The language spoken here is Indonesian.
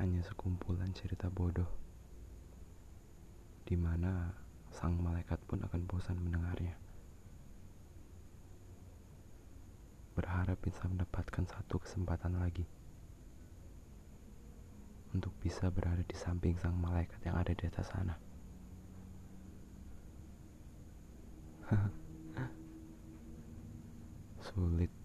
hanya sekumpulan cerita bodoh, di mana sang malaikat pun akan bosan mendengarnya. Berharap bisa mendapatkan satu kesempatan lagi untuk bisa berada di samping sang malaikat yang ada di atas sana. Sulit